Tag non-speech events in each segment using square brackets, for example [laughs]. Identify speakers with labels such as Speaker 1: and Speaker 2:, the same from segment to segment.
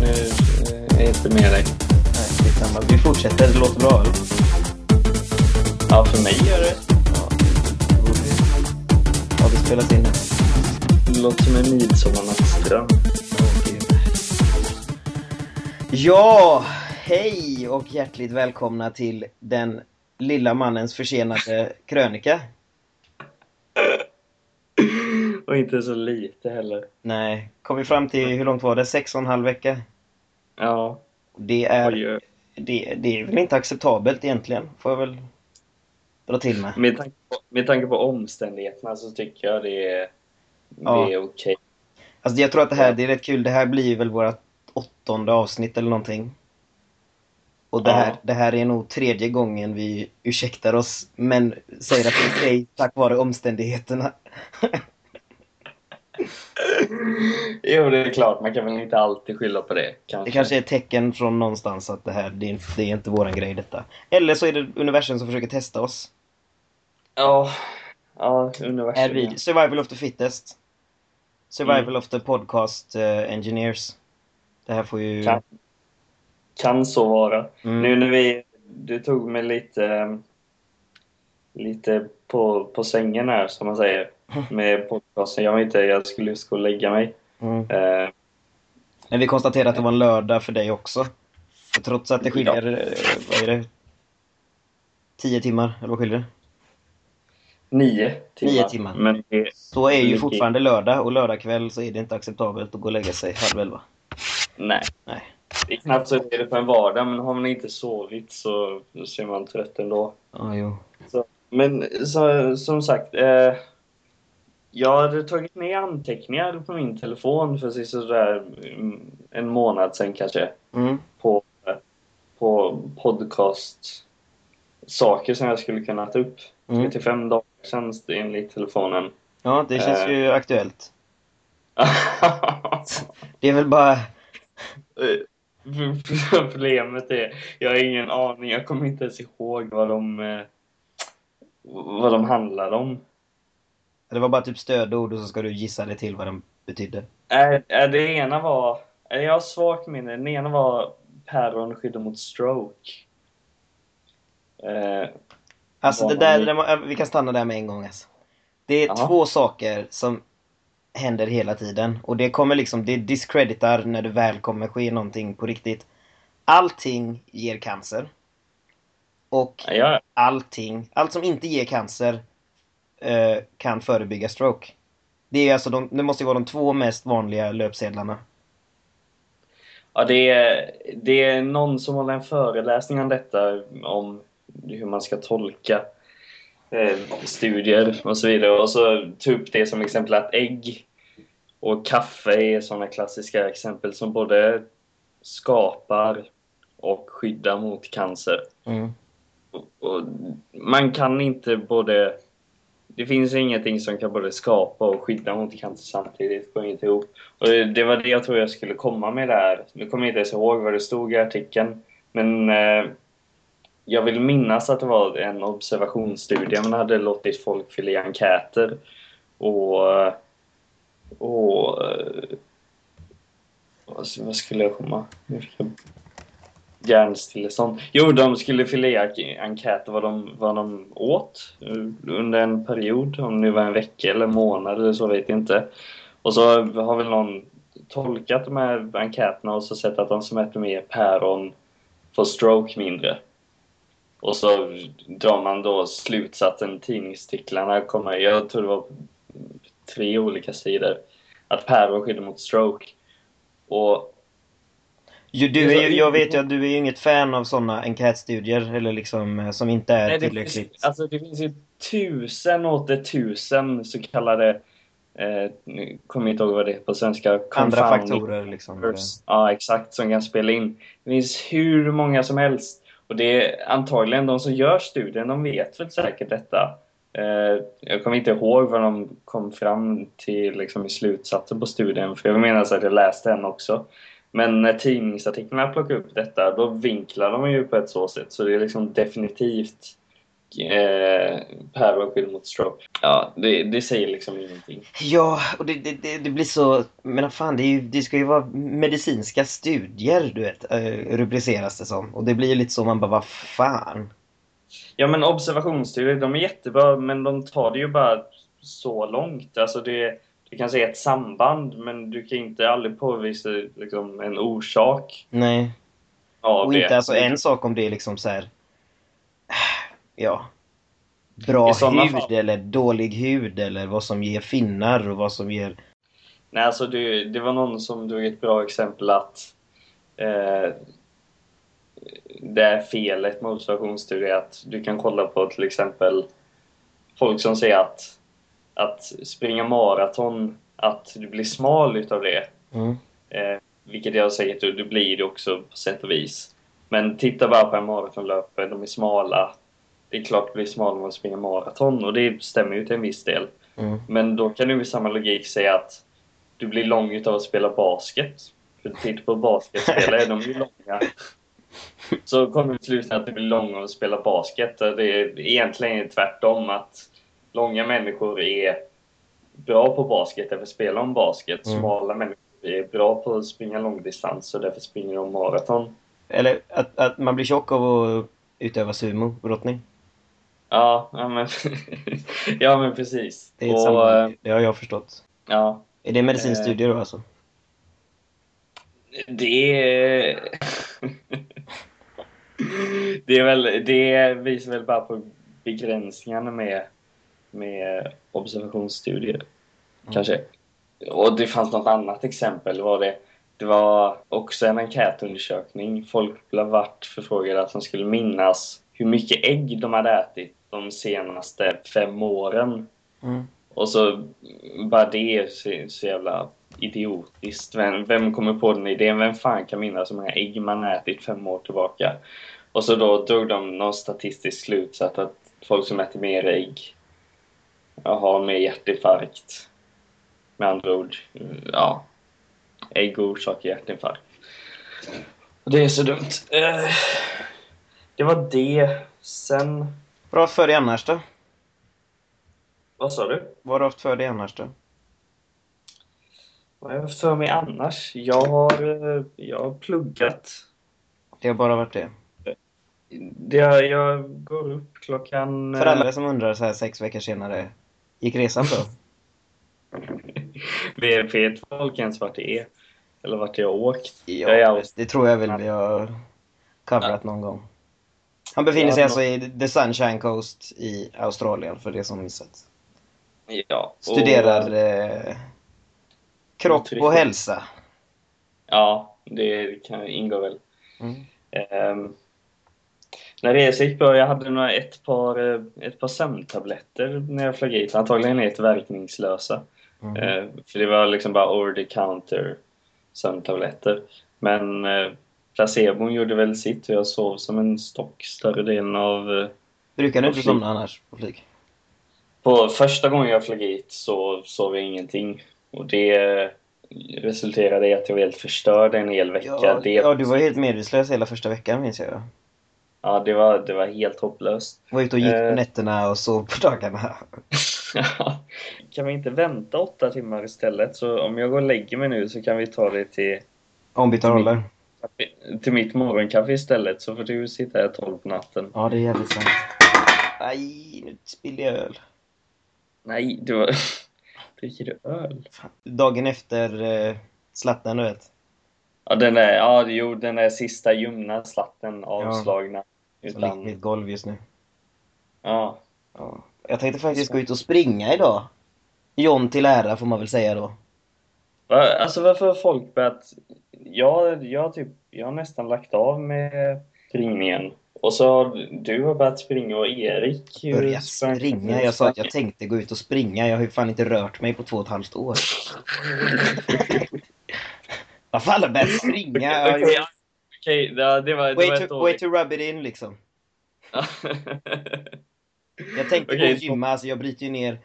Speaker 1: nu är jag inte med dig.
Speaker 2: Nej, skitsamma. Vi fortsätter. Det låter bra, eller?
Speaker 1: Ja, för mig gör det.
Speaker 2: Ja. Har vi spelat in nu?
Speaker 1: Det låter som en midsommarnattsdröm.
Speaker 2: Ja, hej och hjärtligt välkomna till den lilla mannens försenade krönika.
Speaker 1: Och inte så lite heller.
Speaker 2: Nej, kom vi fram till, hur långt var det? Sex och en halv vecka?
Speaker 1: Ja,
Speaker 2: Det är, det, det är väl inte acceptabelt egentligen, får jag väl dra till med.
Speaker 1: med tanke, på, med tanke på omständigheterna så tycker jag det är,
Speaker 2: Ja.
Speaker 1: det är okej.
Speaker 2: Alltså jag tror att det här, det är rätt kul, det här blir väl vårt åttonde avsnitt eller någonting. Och det
Speaker 1: Ja.
Speaker 2: här, det här är nog tredje gången vi ursäktar oss, men säger att det är okej tack vare omständigheterna. [laughs] [laughs]
Speaker 1: Jo, det är klart. Man kan väl inte alltid skylla på det. Kanske.
Speaker 2: Det kanske är ett tecken från någonstans att det här, det är, det är inte våran grej detta. Eller så är det universum som försöker testa oss.
Speaker 1: Ja, ja universum.
Speaker 2: Är vi survival of the fittest? Survival
Speaker 1: Mm.
Speaker 2: of the podcast eh, engineers. Det här får ju...
Speaker 1: Kan, kan så vara.
Speaker 2: Mm.
Speaker 1: Nu när vi... Du tog mig lite... Lite på, på sängen här, som man säger. [laughs] Med podcasten. Jag var inte... Jag skulle just gå och lägga mig.
Speaker 2: Mm.
Speaker 1: Eh,
Speaker 2: Men vi konstaterade att det var en lördag för dig också. Så trots att det skiljer, eh, vad är det? 10 timmar, eller vad skiljer det?
Speaker 1: nio timmar.
Speaker 2: Nio timmar.
Speaker 1: Men det,
Speaker 2: Så är ju
Speaker 1: Mycket.
Speaker 2: fortfarande lördag och lördagkväll så är det inte acceptabelt att gå och lägga sig halv elva.
Speaker 1: nej.
Speaker 2: Nej.
Speaker 1: Det är knappt så är det på en vardag, men har man inte sovit så, så är man trött ändå.
Speaker 2: Ja, jo.
Speaker 1: Men så, som sagt, eh, jag hade tagit ner anteckningar på min telefon för sådär mm, en månad sedan kanske.
Speaker 2: Mm.
Speaker 1: På, på podcast saker som jag skulle kunna ta upp.
Speaker 2: Mm.
Speaker 1: 35 dagar sedan enligt telefonen.
Speaker 2: Ja, det känns
Speaker 1: Eh.
Speaker 2: ju aktuellt. [laughs] Det är väl bara... [laughs]
Speaker 1: Problemet är, jag har ingen aning. Jag kommer inte ens ihåg vad de, eh, vad de handlar om.
Speaker 2: Det var bara typ stödord och så ska du gissa dig till vad den betydde.
Speaker 1: Äh, äh, det ena var... Äh, jag har svagt minne. Den ena var päron skyddar mot stroke. Eh,
Speaker 2: Alltså det där, det vi kan stanna där med en gång alltså. Det är
Speaker 1: Ja.
Speaker 2: två saker som händer hela tiden. Och det kommer liksom, det discreditar när det väl kommer ske någonting på riktigt. Allting ger cancer. Och
Speaker 1: ja,
Speaker 2: allting, allt som inte ger cancer eh, kan förebygga stroke. Det är alltså de, det måste vara de två mest vanliga löpsedlarna.
Speaker 1: ja det, är, det är någon som håller en föreläsning om detta, om hur man ska tolka eh, studier och så vidare. Och så ta upp det som exempel att ägg och kaffe är sådana klassiska exempel som både skapar och skyddar mot cancer.
Speaker 2: Mm.
Speaker 1: och man kan inte både... Det finns ingenting som kan både skapa och skydda mot cancer samtidigt. Det går inte ihop. Och det, det var det jag tror jag skulle komma med där. Nu kommer jag inte ens ihåg vad det stod i artikeln. Men eh, jag vill minnas att det var en observationsstudie. Man hade låtit folk fylla i enkäter. Och... och eh, vad skulle jag komma? Hjärnstillestånd. Jo, de skulle fylla i enkäter vad de, vad de åt under en period. Om det var en vecka eller en månad eller så vet jag inte. Och så har väl någon tolkat de här enkäterna och så sett att de som äter mer päron får stroke mindre. Och så drar man då slutsatsen, tidningsartiklarna kommer, jag tror det var tre olika sidor, att päron skyddar mot stroke. Och
Speaker 2: du är, jag vet ju att du är inget fan av sådana enkätstudier eller liksom eh, som inte är
Speaker 1: Nej, det,
Speaker 2: tillräckligt.
Speaker 1: finns, alltså, det finns ju tusen och åter tusen så kallade, eh, nu kommer inte ihåg vad det är på svenska,
Speaker 2: Andra faktorer liksom.
Speaker 1: Ja, exakt, som kan spela in. Det finns hur många som helst. Och det är antagligen de som gör studien, de vet väl säkert detta. Eh, jag kommer inte ihåg vad de kom fram till liksom, i slutsatsen på studien, för jag menar att jag läste den också. Men när tidningsartiklarna plockar upp detta, då vinklar de ju på ett så sätt. Så det är liksom definitivt eh, skydd mot stroke. Ja, det, det säger liksom ingenting.
Speaker 2: Ja, och det, det, det, blir så... Men fan, det, ju, det ska ju vara medicinska studier, du vet, eh, rubriceras det som. Och det blir ju lite så, man bara, vad fan?
Speaker 1: Ja, men observationsstudier, de är jättebra, men de tar det ju bara så långt. Alltså det, du kan se ett samband, men du kan inte aldrig påvisa liksom, en orsak.
Speaker 2: Nej. Och
Speaker 1: det.
Speaker 2: inte alltså en sak om det är liksom så här... [sighs] Ja. Bra hud
Speaker 1: fall.
Speaker 2: eller dålig hud eller vad som ger finnar och vad som ger...
Speaker 1: Nej, alltså det, det var någon som drog ett bra exempel att eh, det är felet med observationsstudier att du kan kolla på till exempel folk som säger att, att springa maraton, att du blir smal utav det.
Speaker 2: Mm.
Speaker 1: Eh, vilket jag säger att du, du blir det också på sätt och vis. Men titta bara på en maratonlöpare, de är smala. Det är klart du blir smal om man springer maraton och det stämmer ju till en viss del.
Speaker 2: Mm.
Speaker 1: Men då kan du med samma logik säga att du blir lång utav att spela basket. För titta på basketspelare, de är långa. [laughs] Så kommer du till att du blir lång av att spela basket. Det är egentligen tvärtom att långa människor är bra på basket, därför spelar de basket.
Speaker 2: Mm.
Speaker 1: Smala människor är bra på att springa långdistans och därför springer de maraton.
Speaker 2: Eller att, att man blir tjock av att utöva sumo, brottning.
Speaker 1: Ja, ja men, [laughs] ja, men precis.
Speaker 2: Det är ett
Speaker 1: och,
Speaker 2: samband.
Speaker 1: eh,
Speaker 2: Det har jag förstått.
Speaker 1: ja,
Speaker 2: Är det medicinstudier då alltså?
Speaker 1: Det är... [laughs] det är väl, det visar väl bara på begränsningarna med, med observationsstudier. Kanske. Och det fanns något annat exempel. Var det, det var också en enkätundersökning. Folk blev vart förfrågade att de skulle minnas hur mycket ägg de hade ätit de senaste fem åren.
Speaker 2: Mm.
Speaker 1: Och så bara det är så, så jävla idiotiskt. Vem, vem kommer på den idén? Vem fan kan minnas hur många ägg man ätit fem år tillbaka? Och så då drog de någon statistisk slutsats att folk som äter mer ägg har mer hjärtinfarkt. Med andra ord, ja. Ägg orsakar hjärtinfarkt. Det är så dumt. Eh, Det var det. Sen...
Speaker 2: Vad har du haft för dig annars då?
Speaker 1: Vad sa du?
Speaker 2: Vad har du haft för dig annars då?
Speaker 1: Vad har jag haft för mig annars? Jag har, eh, jag har pluggat.
Speaker 2: Det har bara varit det.
Speaker 1: Det, jag går upp klockan...
Speaker 2: För alla som undrar så här sex veckor senare, gick resan bra? [laughs]
Speaker 1: Vet folk ens vart det är? Eller vart jag åkt?
Speaker 2: Ja,
Speaker 1: Jag är
Speaker 2: det tror jag väl vi har coverat någon gång. Han befinner sig alltså i The Sunshine Coast i Australien, för det som missat.
Speaker 1: Ja. och-
Speaker 2: Studerar eh, kropp och hälsa.
Speaker 1: Ja, det kan ingå väl.
Speaker 2: Mm.
Speaker 1: Ehm, när resan gick bra, jag hade några, ett, par, eh, ett par sömntabletter när jag flög hit. Antagligen helt verkningslösa.
Speaker 2: Mm.
Speaker 1: Eh, för det var liksom bara over the counter sömntabletter. Men eh, placebon gjorde väl sitt och jag sov som en stock större delen av... Eh,
Speaker 2: Brukar du inte somna annars på flyg?
Speaker 1: på första gången jag flög hit så sov jag ingenting. Och det resulterade i att jag var helt förstörd en hel vecka.
Speaker 2: Ja,
Speaker 1: det,
Speaker 2: ja, du var helt medvetslös hela första veckan minns jag.
Speaker 1: Ja, det, var, det var helt hopplöst.
Speaker 2: Var ute och gick på
Speaker 1: Eh.
Speaker 2: nätterna och sov på dagarna. [laughs]
Speaker 1: kan vi inte vänta åtta timmar istället? Så om jag går och lägger mig nu så kan vi ta det till,
Speaker 2: Ombytta roller.
Speaker 1: till mitt morgonkaffe istället. Så får du sitta här tolv på natten.
Speaker 2: Ja, det är jävligt sant. Aj, nu spillde jag öl.
Speaker 1: Nej, du var... [laughs] Dricker du öl?
Speaker 2: Dagen efter eh, slatten, du vet.
Speaker 1: Ja, den är, ja, jo, den där sista ljumna slatten avslagna.
Speaker 2: På
Speaker 1: Utan,
Speaker 2: mitt golv just nu.
Speaker 1: ja.
Speaker 2: Ja. Jag tänkte faktiskt gå ut och springa idag. John till ära får man väl säga då.
Speaker 1: Alltså varför har folk börjat... Jag, jag, typ, jag har nästan lagt av med springningen. Och så har du har börjat springa och Erik...
Speaker 2: Börja
Speaker 1: sprang-
Speaker 2: springa. Jag sa att jag tänkte gå ut och springa. Jag har ju fan inte rört mig på två och ett halvt år. [laughs] Vad fan har börjat [laughs] springa?
Speaker 1: Okej,
Speaker 2: jo.
Speaker 1: okej, ja, det var, det var
Speaker 2: Way
Speaker 1: ett
Speaker 2: to, way to rub it in liksom. [laughs] Jag tänkte
Speaker 1: Okej,
Speaker 2: gå och gymma, alltså jag bryter ju ner.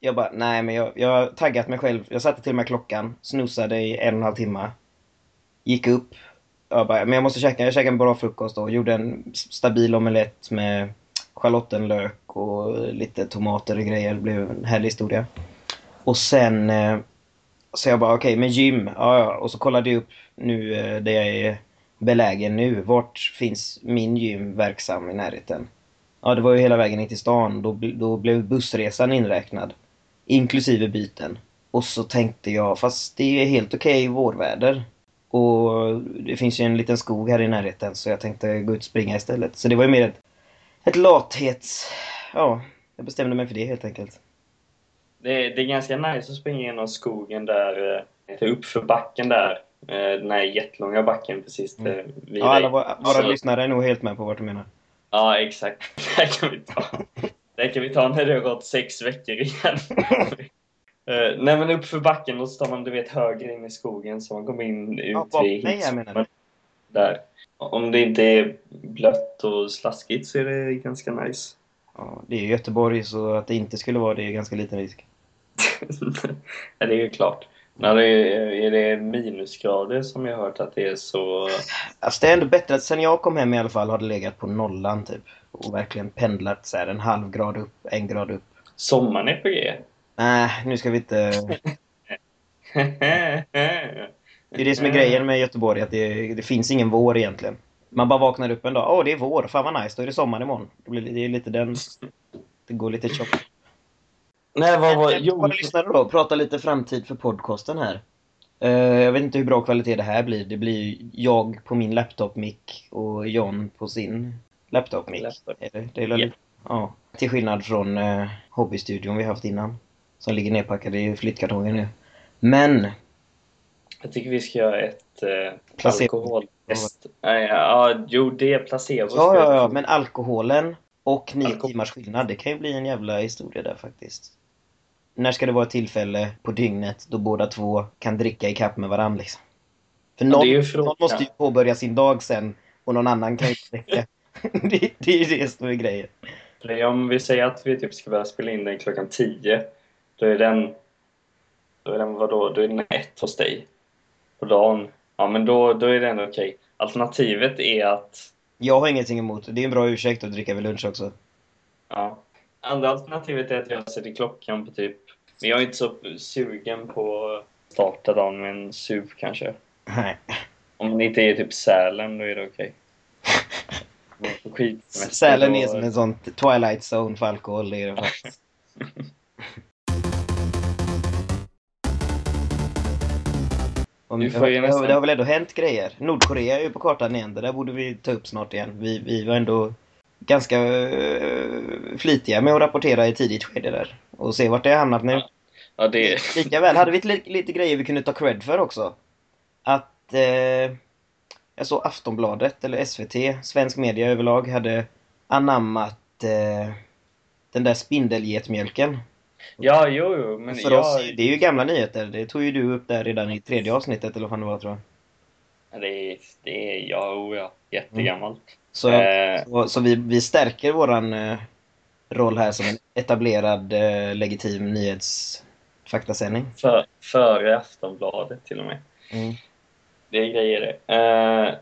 Speaker 2: Jag bara, nej men jag, jag har taggat mig själv. Jag satte till med klockan, snoozade i en och en halv timme. Gick upp. Jag bara, men jag måste käka, jag käkade en bra frukost och gjorde en stabil omelett med schalottenlök och lite tomater och grejer. Det blev en härlig historia. Och sen eh, så jag bara okej, okay, men gym, ja, ja. Och så kollade jag upp nu eh, där jag är belägen nu. Vart finns min gym verksam i närheten? Ja, det var ju hela vägen in till stan. Då, då blev bussresan inräknad. Inklusive byten. Och så tänkte jag, fast det är helt okej okay vårväder. Och det finns ju en liten skog här i närheten så jag tänkte gå ut och springa istället. Så det var ju mer ett, ett lathets... Ja, jag bestämde mig för det helt enkelt.
Speaker 1: Det, det är ganska nice att springa genom skogen där, eh, uppför backen där. Eh, den här jättelånga backen precis mm.
Speaker 2: vid Ja, alla våra, våra så... lyssnare är nog helt med på vad du menar.
Speaker 1: Ja, exakt. [laughs] Det kan vi ta. Det kan vi ta när det har gått sex veckor igen. Uh, [laughs] nej men upp för backen och så tar man du vet höger in i skogen så man kommer in ut
Speaker 2: ja, vid menar
Speaker 1: Där. Om det inte är blött och slaskigt så är det ganska nice.
Speaker 2: Ja, det är Göteborg så att det inte skulle vara det är ganska liten risk. [laughs]
Speaker 1: ja, det är ju klart. Är, är det minusgrader som jag har hört att det är så...
Speaker 2: Alltså det är ändå bättre att sen jag kom hem i alla fall har det legat på nollan typ. Och verkligen pendlat så här en halv grad upp, en grad upp.
Speaker 1: Sommaren är på G?
Speaker 2: Nej, nu ska vi inte... [laughs] Det är det som är grejen med Göteborg, att det, det finns ingen vår egentligen. Man bara vaknar upp en dag, åh det är vår, fan vad nice, då är det sommar imorgon. Det, blir, det är lite den... Det går lite tjockt. Nej, vad var... Jo, våra lyssnare då, prata lite framtid för podcasten här. Uh, jag vet inte hur bra kvalitet det här blir. Det blir jag på min laptop-mick och John på sin laptop-mick. Laptop. Det, det är yeah. Ja. Till skillnad från uh, hobbystudion vi haft innan. Som ligger nedpackade i flyttkartonger nu. Men...
Speaker 1: Jag tycker vi ska göra ett uh, alkoholtest. Nej, ja, jo, det är placebo.
Speaker 2: Ja, ja, ja, men alkoholen och nio Alkohol. timmars skillnad, det kan ju bli en jävla historia där faktiskt. När ska det vara ett tillfälle på dygnet då båda två kan dricka i kapp med varandra liksom? För någon, ja, någon måste ju påbörja sin dag sen och någon annan kan ju inte [laughs] dricka. [laughs] det, det är ju det som är grejen.
Speaker 1: Om vi säger att vi typ ska börja spela in den klockan 10 då är den... Då är den vadå? Då är den ett hos dig. På dagen. Ja, men då, då är den okej. Okay. Alternativet är att...
Speaker 2: Jag har ingenting emot det. Det är en bra ursäkt att dricka vid lunch också.
Speaker 1: Ja. Andra alternativet är att jag sätter klockan på typ... Men jag är inte så sugen på att starta dagen med en SUV kanske.
Speaker 2: Nej.
Speaker 1: Om det inte är typ Sälen, då är det okej. [laughs]
Speaker 2: Okay. Sälen är som en sån Twilight Zone för alkohol. Det är det faktiskt. [laughs] Om, det, har, det har väl ändå hänt grejer. Nordkorea är ju på kartan igen. Det där borde vi ta upp snart igen. Vi, vi var ändå ganska uh, flitiga med att rapportera i tidigt skede där. Och se vart det har hamnat nu.
Speaker 1: Ja, det...
Speaker 2: Lika väl hade vi lite, lite grejer vi kunde ta cred för också. Att uh, jag såg Aftonbladet, eller SVT, svensk media överlag, hade anammat uh, den där spindelgetmjölken.
Speaker 1: Ja, jo, jo. Men
Speaker 2: för
Speaker 1: jag...
Speaker 2: oss, det är ju gamla nyheter. Det tog ju du upp där redan i tredje avsnittet, eller vad fan det var, tror
Speaker 1: jag. Det är, det är ja, oh, ja. Jättegammalt. Mm.
Speaker 2: Så, eh... så, så, vi, vi stärker våran eh, roll här som en etablerad, eh, legitim nyhetsfaktasändning.
Speaker 1: För, före Aftonbladet, till och med.
Speaker 2: Mm.
Speaker 1: Det är grejer det. Eh,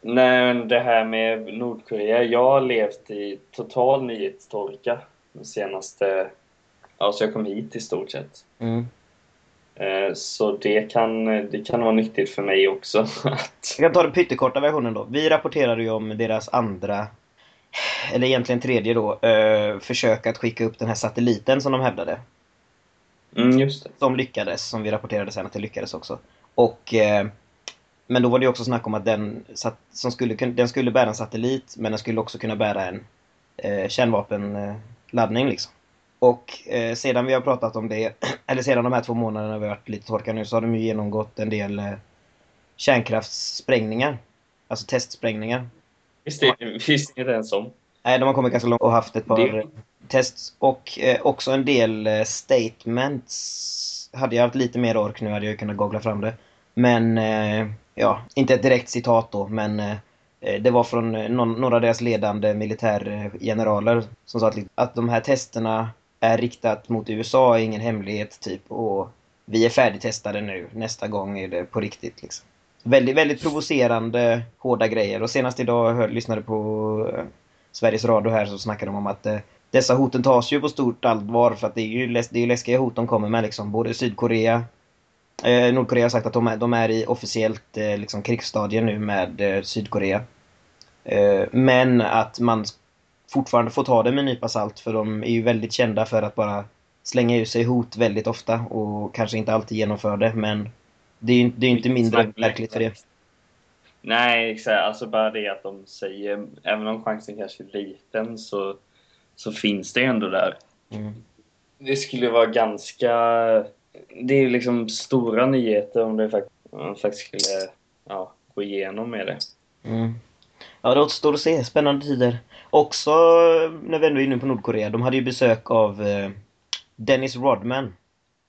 Speaker 1: nej, det här med Nordkorea. Jag har levt i total nyhetstorka de senaste ja, så jag kom hit i stort sett.
Speaker 2: Mm.
Speaker 1: Eh, så det kan, det kan vara nyttigt för mig också. [laughs]
Speaker 2: Att... Jag kan ta den pyttekorta versionen då. Vi rapporterade ju om deras andra, eller egentligen tredje då, eh, försök att skicka upp den här satelliten som de hävdade.
Speaker 1: Mm, just det.
Speaker 2: Som lyckades, som vi rapporterade sen att det lyckades också. Och, eh, men då var det ju också snack om att den, som skulle, den skulle bära en satellit, men den skulle också kunna bära en kärnvapenladdning liksom. Och eh, sedan vi har pratat om det, [clears throat] eller sedan de här två månaderna vi har varit lite torka nu, så har de ju genomgått en del eh, kärnkraftssprängningar. Alltså testsprängningar.
Speaker 1: Visst är det inte ens om.
Speaker 2: Nej, de har kommit ganska långt och haft ett par det... tests. Och eh, också en del eh, statements. Hade jag haft lite mer ork nu hade jag kunnat googla fram det. Men, eh, ja, inte ett direkt citat då, men eh, det var från någon, några av deras ledande militärgeneraler som sa att, att de här testerna är riktat mot USA är ingen hemlighet typ och vi är färdigtestade nu. Nästa gång är det på riktigt liksom. Väldigt, väldigt provocerande, hårda grejer. Och senast idag jag lyssnade på eh, Sveriges Radio här så snackade de om att eh, dessa hoten tas ju på stort allvar för att det är ju, läs det är läskiga hot de kommer med liksom. Både Sydkorea eh, Nordkorea har sagt att de är, de är i officiellt eh, liksom krigsstadie nu med eh, Sydkorea. Eh, men att man fortfarande får ta det med en nypa salt för de är ju väldigt kända för att bara slänga ur sig hot väldigt ofta och kanske inte alltid genomför det men det är ju det är inte mindre verkligt för det.
Speaker 1: Nej, exakt. Alltså bara det att de säger, även om chansen kanske är liten så, så finns det ändå där.
Speaker 2: Mm.
Speaker 1: Det skulle vara ganska... Det är liksom stora nyheter om det faktiskt, om man faktiskt skulle ja, gå igenom med det.
Speaker 2: Mm. Ja, det återstår att se. Spännande tider. Också när vi ändå är inne på Nordkorea. De hade ju besök av eh, Dennis Rodman.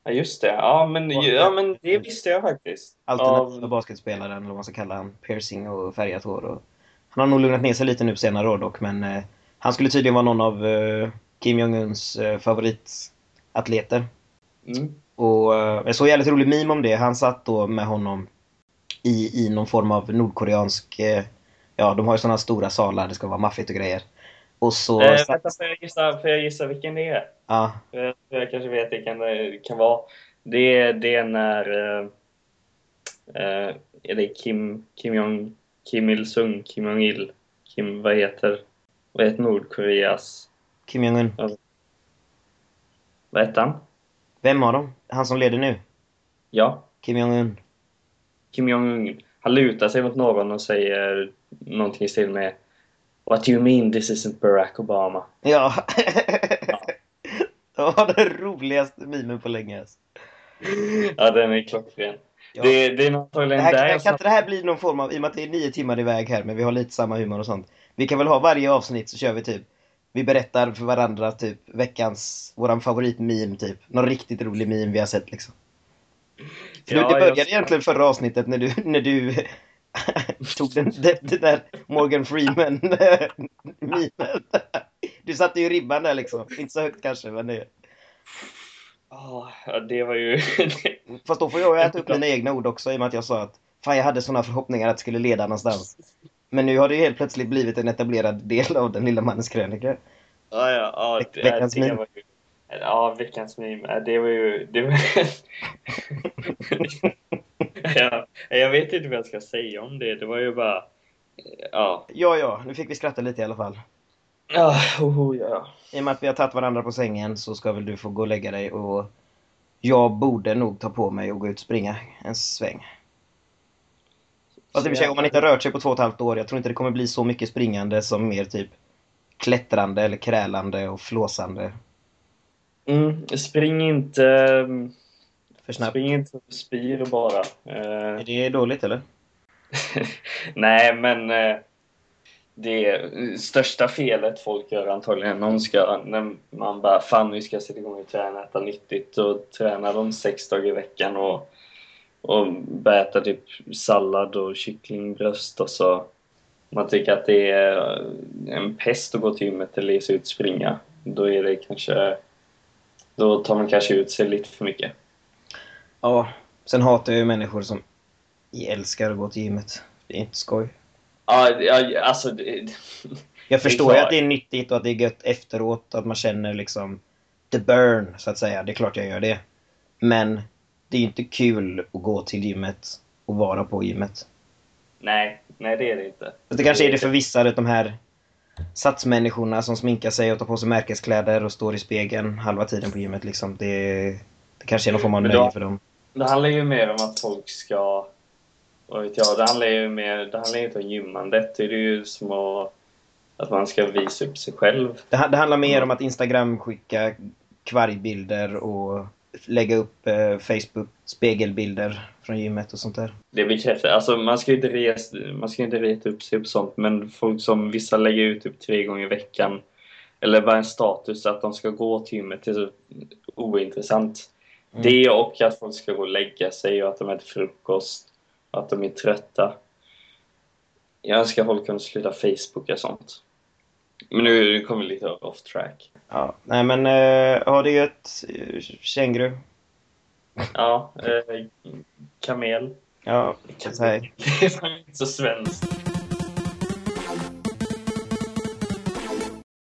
Speaker 1: Ja, just det. Ja, men, ja, men det visste jag faktiskt.
Speaker 2: Alternativa
Speaker 1: Av-
Speaker 2: basketspelaren, eller vad man ska kalla han. Piercing och färgat hår. Och... Han har nog lugnat ner sig lite nu på senare år dock, men eh, han skulle tydligen vara någon av eh, Kim Jong-Uns eh, favoritatleter.
Speaker 1: Mm.
Speaker 2: Och eh, jag såg en jävligt rolig meme om det. Han satt då med honom i, i någon form av nordkoreansk... Eh, ja, de har ju sådana stora salar, det ska vara maffigt och grejer. Och så...
Speaker 1: Eh, vänta, får jag, gissa, får jag gissa vilken det är?
Speaker 2: ja,
Speaker 1: Jag, för jag kanske vet vilken det kan vara. Det, är- det är när... Eh, eh, är det Kim, Kim Jong... Kim Il-Sung? Kim Jong-Il? Kim... Vad heter... Vad heter Nordkoreas...
Speaker 2: Kim Jong-Un.
Speaker 1: Vad heter han?
Speaker 2: Vem av dem? Han som leder nu?
Speaker 1: Ja,
Speaker 2: Kim Jong-Un.
Speaker 1: Kim Jong-Un. Han lutar sig mot någon och säger någonting i stil med What do you mean this isn't Barack Obama?
Speaker 2: Ja. [laughs] det var den roligaste memen på länge. alltså.
Speaker 1: Ja, den är klockren.
Speaker 2: Ja.
Speaker 1: Det, det är
Speaker 2: Det
Speaker 1: antagligen
Speaker 2: här,
Speaker 1: där jag
Speaker 2: kan inte det här bli någon form av, i och med att det är nio timmar iväg här, men vi har lite samma humor och sånt. Vi kan väl ha varje avsnitt så kör vi typ, vi berättar för varandra typ veckans, våran favoritmeme typ. Någon riktigt rolig meme vi har sett liksom.
Speaker 1: Ja,
Speaker 2: det började
Speaker 1: jag-
Speaker 2: egentligen förra avsnittet när du, när du [laughs] tog den, den, där Morgan Freeman [laughs] memen. Du satte ju ribban där liksom. Inte så högt kanske, men det...
Speaker 1: Ja, det var ju... [laughs]
Speaker 2: Fast då får jag äta upp mina egna ord också i och med att jag sa att fan jag hade såna förhoppningar att det skulle leda någonstans. Men nu har det ju helt plötsligt blivit en etablerad del av den lilla mannens krönika.
Speaker 1: Ja, ja, ja. Det- det var ju, ja, veckans meme. Det var ju... Det var, [laughs] ja, jag vet inte vad jag ska säga om det. Det var ju bara... Ja.
Speaker 2: Ja, ja, nu fick vi skratta lite i alla fall.
Speaker 1: Ja, oh, ja.
Speaker 2: I och med att vi har tagit varandra på sängen så ska väl du få gå och lägga dig och jag borde nog ta på mig och gå ut och springa en sväng. Fast i och för sig, om man inte har rört sig på två och ett halvt år, jag tror inte det kommer bli så mycket springande som mer typ klättrande eller krälande och flåsande
Speaker 1: Mm, spring inte...
Speaker 2: för snabbt.
Speaker 1: Spring inte spyr bara. Eh,
Speaker 2: Är det dåligt eller? [laughs]
Speaker 1: Nej, men eh, det största felet folk gör antagligen de ska, när man bara fan nu ska jag sätta igång och träna, äta nyttigt och träna de sex dagar i veckan och, och börja äta typ sallad och kycklingbröst och så man tycker att det är en pest att gå till gymmet eller ge sig ut och springa. Då är det kanske då tar man kanske ut sig lite för mycket.
Speaker 2: Ja. Sen hatar jag ju människor som älskar att gå till gymmet. Det är inte skoj.
Speaker 1: Ja, ja alltså det, [laughs]
Speaker 2: Jag förstår ju att det är nyttigt och att det är gött efteråt, att man känner liksom the burn, så att säga. Det är klart jag gör det. Men det är ju inte kul att gå till gymmet och vara på gymmet.
Speaker 1: nej, nej det är det inte.
Speaker 2: Fast det kanske är det för vissa, de här satsmänniskorna som sminkar sig och tar på sig märkeskläder och står i spegeln halva tiden på gymmet. Liksom. Det, det kanske är någon form av nöje för dem.
Speaker 1: Det handlar ju mer om att folk ska... Vad vet jag? Det handlar ju mer... Det handlar inte om gymmandet. Det är ju som att, att man ska visa upp sig själv.
Speaker 2: Det, det handlar mer om att Instagram skicka kvargbilder och lägga upp eh, Facebook spegelbilder från gymmet och sånt där.
Speaker 1: Det bekräftar... Alltså man ska ju inte res, man ska inte reta upp sig på sånt. Men folk som vissa lägger ut typ tre gånger i veckan. Eller bara en status att de ska gå till gymmet. Det är så ointressant.
Speaker 2: Mm.
Speaker 1: Det och att folk ska gå och lägga sig och att de äter frukost. Och att de är trötta. Jag önskar folk kunde sluta Facebooka sånt. Men nu kommer vi lite off track.
Speaker 2: Ja, nej men eh, ha det gött. eh, Känguru.
Speaker 1: Ja, eh, kamel.
Speaker 2: Ja, hej.
Speaker 1: Det är inte så svenskt.